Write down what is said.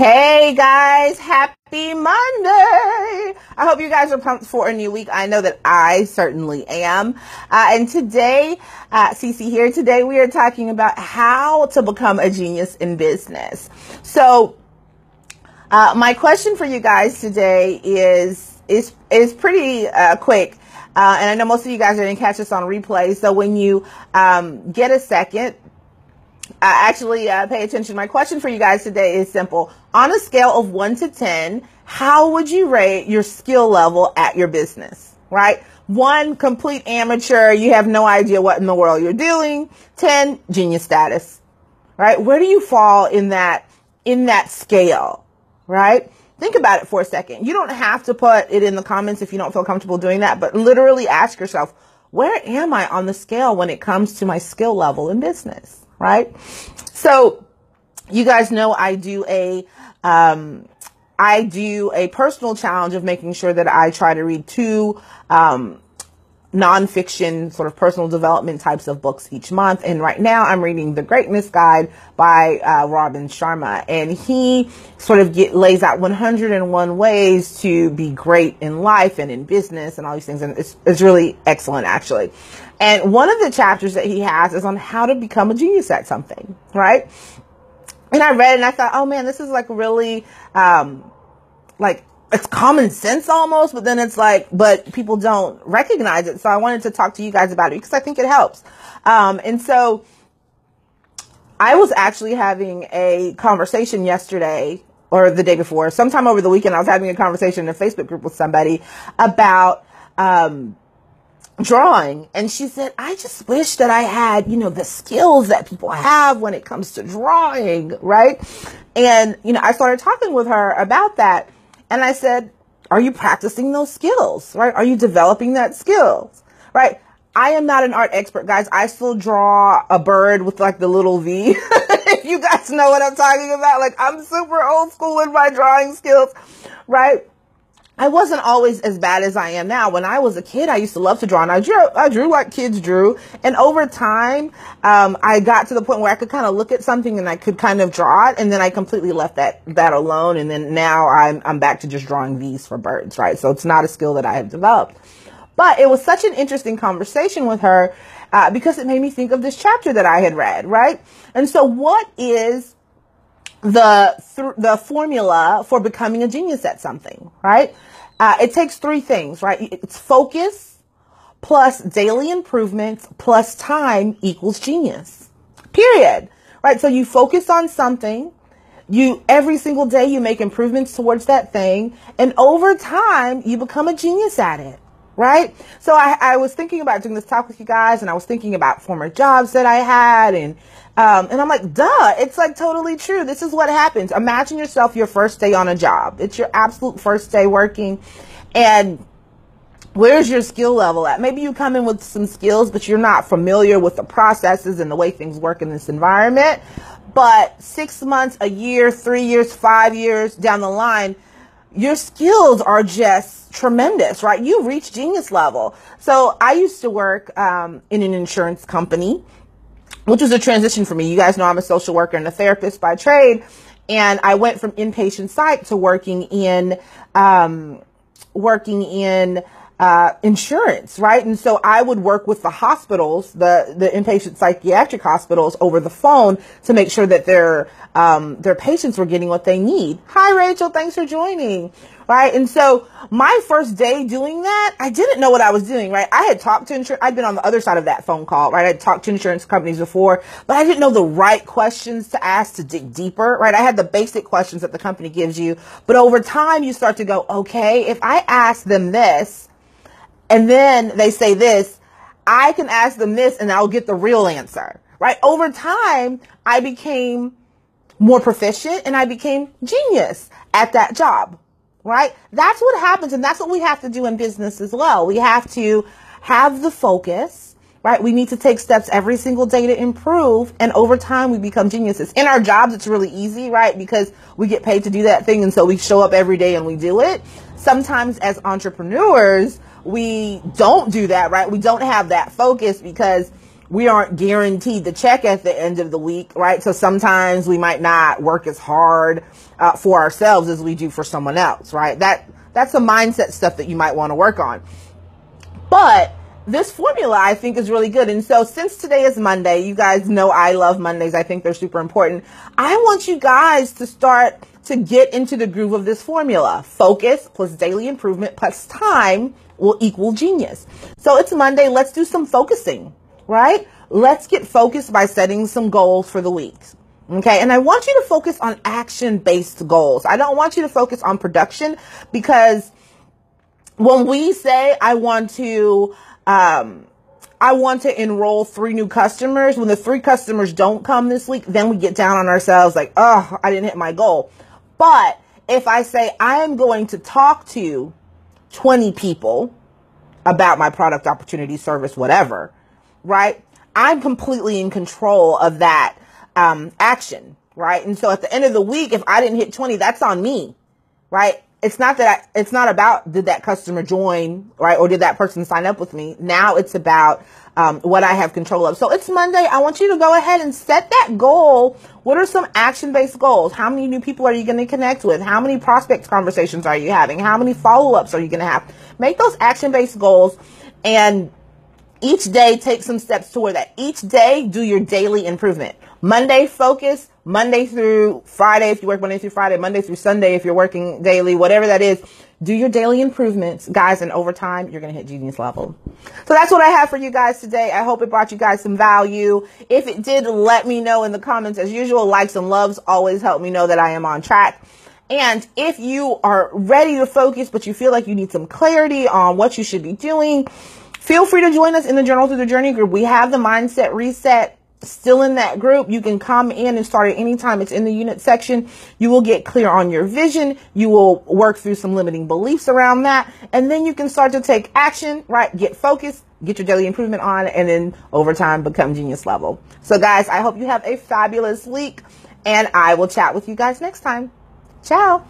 Hey guys, happy Monday! I hope you guys are pumped for a new week. I know that I certainly am. Uh, and today, uh, Cece here, today we are talking about how to become a genius in business. So, uh, my question for you guys today is, is, is pretty, uh, quick. Uh, and I know most of you guys are going to catch this on replay. So when you um, get a second, uh, actually uh, pay attention. My question for you guys today is simple. On a scale of one to 10, how would you rate your skill level at your business? Right? One, complete amateur. You have no idea what in the world you're doing. 10, genius status. Right? Where do you fall in that, in that scale? Right? Think about it for a second. You don't have to put it in the comments if you don't feel comfortable doing that, but literally ask yourself, where am I on the scale when it comes to my skill level in business? Right? So you guys know I do a, um, I do a personal challenge of making sure that I try to read two, um, nonfiction sort of personal development types of books each month. And right now I'm reading The Greatness Guide by uh, Robin Sharma. And he sort of get, lays out 101 ways to be great in life and in business and all these things. And it's, it's really excellent actually. And one of the chapters that he has is on how to become a genius at something, right? And I read and I thought, oh man, this is like really, um, like it's common sense almost, but then it's like, but people don't recognize it. So I wanted to talk to you guys about it because I think it helps. Um, and so I was actually having a conversation yesterday or the day before, sometime over the weekend, I was having a conversation in a Facebook group with somebody about, um, drawing and she said i just wish that i had you know the skills that people have when it comes to drawing right and you know i started talking with her about that and I said, are you practicing those skills, right? Are you developing that skills, right? I am not an art expert, guys. I still draw a bird with like the little V. if you guys know what I'm talking about, like I'm super old school with my drawing skills, right? I wasn't always as bad as I am now. When I was a kid, I used to love to draw and I drew, I drew like kids drew. And over time, um, I got to the point where I could kind of look at something and I could kind of draw it. And then I completely left that, that alone. And then now I'm, I'm back to just drawing these for birds, right? So it's not a skill that I have developed. But it was such an interesting conversation with her, uh, because it made me think of this chapter that I had read, right? And so what is the th- the formula for becoming a genius at something, right? Uh, it takes three things, right? It's focus plus daily improvements plus time equals genius. Period. Right? So you focus on something. You every single day you make improvements towards that thing, and over time you become a genius at it right? So I, I was thinking about doing this talk with you guys, and I was thinking about former jobs that I had, and um, and I'm like, duh, it's like totally true. This is what happens. Imagine yourself your first day on a job. It's your absolute first day working, and where's your skill level at? Maybe you come in with some skills, but you're not familiar with the processes and the way things work in this environment. But six months, a year, three years, five years down the line, your skills are just tremendous, right? You reach genius level. So I used to work um, in an insurance company, which was a transition for me. You guys know I'm a social worker and a therapist by trade. And I went from inpatient psych to working in, um, working in uh, insurance, right? And so I would work with the hospitals, the the inpatient psychiatric hospitals, over the phone to make sure that their um, their patients were getting what they need. Hi, Rachel, thanks for joining. Right, and so my first day doing that, I didn't know what I was doing. Right, I had talked to insurance. I'd been on the other side of that phone call. Right, I'd talked to insurance companies before, but I didn't know the right questions to ask to dig deeper. Right, I had the basic questions that the company gives you, but over time you start to go, okay, if I ask them this and then they say this, I can ask them this and I'll get the real answer, right? Over time, I became more proficient and I became genius at that job, right? That's what happens. And that's what we have to do in business as well. We have to have the focus, right? We need to take steps every single day to improve. And over time, we become geniuses. In our jobs, it's really easy, right? Because we get paid to do that thing. And so we show up every day and we do it. Sometimes as entrepreneurs, we don't do that, right? We don't have that focus because we aren't guaranteed the check at the end of the week, right? So sometimes we might not work as hard uh, for ourselves as we do for someone else, right? That that's the mindset stuff that you might want to work on. But this formula I think is really good. And so since today is Monday, you guys know I love Mondays. I think they're super important. I want you guys to start to get into the groove of this formula. Focus plus daily improvement plus time will equal genius. So it's Monday. Let's do some focusing right? Let's get focused by setting some goals for the week. Okay. And I want you to focus on action based goals. I don't want you to focus on production because when we say I want to, um, I want to enroll three new customers. When the three customers don't come this week, then we get down on ourselves like, oh, I didn't hit my goal. But if I say I am going to talk to 20 people about my product opportunity, service, whatever, right? I'm completely in control of that um, action, right? And so at the end of the week, if I didn't hit 20, that's on me, right? It's not that I, it's not about did that customer join, right? Or did that person sign up with me? Now it's about um, what I have control of. So it's Monday. I want you to go ahead and set that goal. What are some action based goals? How many new people are you going to connect with? How many prospect conversations are you having? How many follow ups are you going to have? Make those action based goals and each day take some steps toward that. Each day do your daily improvement. Monday focus, Monday through Friday if you work Monday through Friday, Monday through Sunday if you're working daily, whatever that is. Do your daily improvements, guys, and over time you're gonna hit genius level. So that's what I have for you guys today. I hope it brought you guys some value. If it did, let me know in the comments. As usual, likes and loves always help me know that I am on track. And if you are ready to focus, but you feel like you need some clarity on what you should be doing, Feel free to join us in the Journal Through the Journey group. We have the Mindset Reset still in that group. You can come in and start at any time. It's in the unit section. You will get clear on your vision. You will work through some limiting beliefs around that. And then you can start to take action, right? Get focused, get your daily improvement on, and then over time become genius level. So guys, I hope you have a fabulous week and I will chat with you guys next time. Ciao.